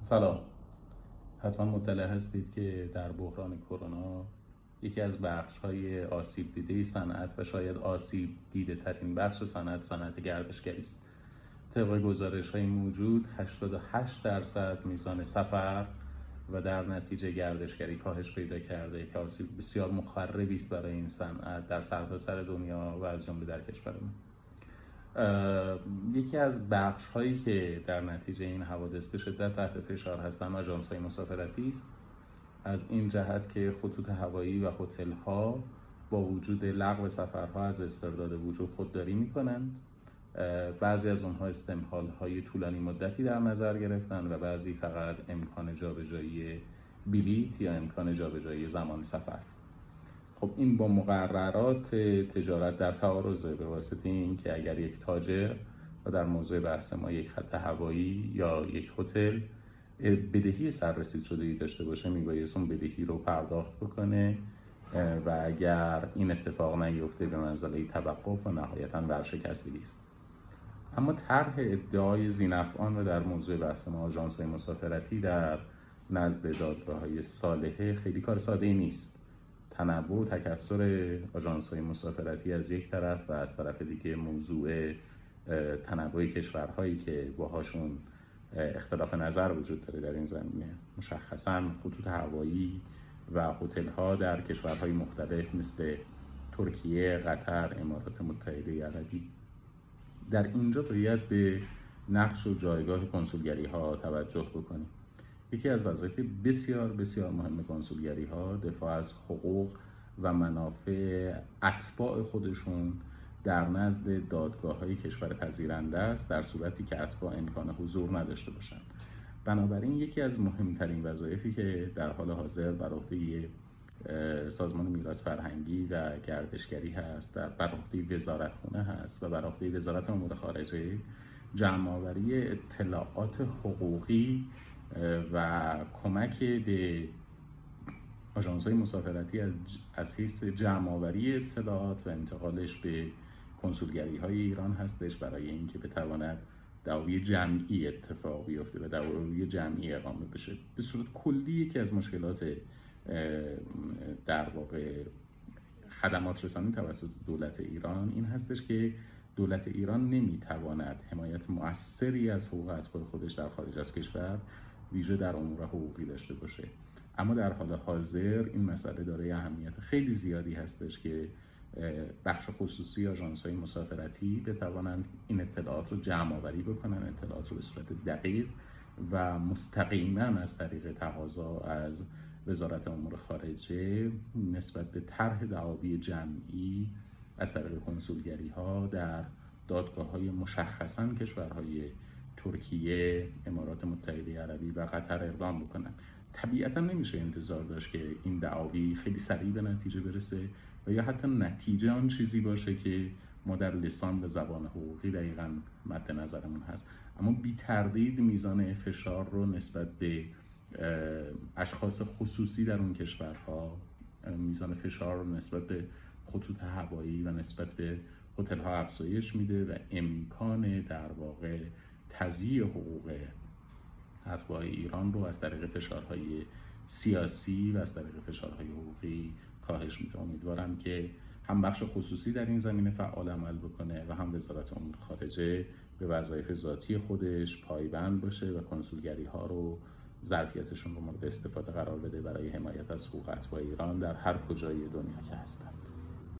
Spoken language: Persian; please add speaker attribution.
Speaker 1: سلام. حتما مطلع هستید که در بحران کرونا یکی از بخش های آسیب دیده صنعت و شاید آسیب دیده ترین بخش صنعت صنعت گردشگری است. طبق گزارش های موجود 88 درصد میزان سفر و در نتیجه گردشگری کاهش پیدا کرده که آسیب بسیار مخربی است برای این صنعت در سرتاسر سر دنیا و از جمله در کشورمون یکی از بخش هایی که در نتیجه این حوادث به شدت تحت فشار هستن آژانس های مسافرتی است. از این جهت که خطوط هوایی و هتل ها با وجود لغو سفرها از استرداد وجود خودداری می کنند بعضی از اونها استمحال های طولانی مدتی در نظر گرفتن و بعضی فقط امکان جابجایی بلیت یا امکان جابجایی زمان سفر. خب این با مقررات تجارت در تعارضه به واسطه این که اگر یک تاجر و در موضوع بحث ما یک خط هوایی یا یک هتل بدهی سررسید شده ای داشته باشه میبایست اون بدهی رو پرداخت بکنه و اگر این اتفاق نیفته به منزله توقف و نهایتا ورشکستگی است. اما طرح ادعای زینفعان و در موضوع بحث ما آژانس مسافرتی در نزد دادگاه های صالحه خیلی کار ساده نیست. تنوع و تکسر آژانس مسافرتی از یک طرف و از طرف دیگه موضوع تنوع کشورهایی که باهاشون اختلاف نظر وجود داره در این زمینه. مشخصا خطوط هوایی و هتل ها در کشورهای مختلف مثل ترکیه، قطر، امارات متحده عربی. در اینجا باید به نقش و جایگاه کنسولگری ها توجه بکنیم. یکی از وظایف بسیار بسیار مهم کنسولگری ها دفاع از حقوق و منافع اتباع خودشون در نزد دادگاه های کشور پذیرنده است در صورتی که اتباع امکان حضور نداشته باشند. بنابراین یکی از مهمترین وظایفی که در حال حاضر بر عهده سازمان میراث فرهنگی و گردشگری هست در بر عهده وزارت خونه هست و بر عهده وزارت امور خارجه جمعآوری اطلاعات حقوقی و کمک به آژانس های مسافرتی از, از حیث جمعآوری اطلاعات و انتقالش به کنسولگری های ایران هستش برای اینکه بتواند دعوی جمعی اتفاق بیفته و دعوی جمعی اقامه بشه. به صورت کلی یکی از مشکلات در واقع خدمات رسانی توسط دولت ایران این هستش که دولت ایران نمی‌تواند حمایت مؤثری از حقوق اتباع خودش در خارج از کشور ویژه در امور حقوقی داشته باشه. اما در حال حاضر این مسئله داره اهمیت خیلی زیادی هستش که بخش خصوصی آژانس های مسافرتی بتوانند این اطلاعات رو جمع آوری بکنن اطلاعات رو به صورت دقیق و مستقیما از طریق تقاضا از وزارت امور خارجه نسبت به طرح دعاوی جمعی از طریق کنسولگری ها در دادگاه های مشخصا کشورهای ترکیه، امارات متحده عربی و قطر اقدام بکنن. طبیعتا نمیشه انتظار داشت که این دعاوی خیلی سریع به نتیجه برسه و یا حتی نتیجه آن چیزی باشه که ما در لسان و زبان حقوقی دقیقا مد نظرمون هست. اما بی تردید میزان فشار رو نسبت به اشخاص خصوصی در اون کشورها میزان فشار رو نسبت به خطوط هوایی و نسبت به هتل ها افزایش میده و امکان در واقع تضییع حقوق اتباع ایران رو از طریق فشارهای سیاسی و از طریق فشارهای حقوقی کاهش میده. امیدوارم که هم بخش خصوصی در این زمینه فعال عمل بکنه و هم وزارت امور خارجه به وظایف ذاتی خودش پایبند باشه و کنسولگری ها رو ظرفیتشون رو مورد استفاده قرار بده برای حمایت از حقوق اتباع ایران در هر کجای دنیا که هستند.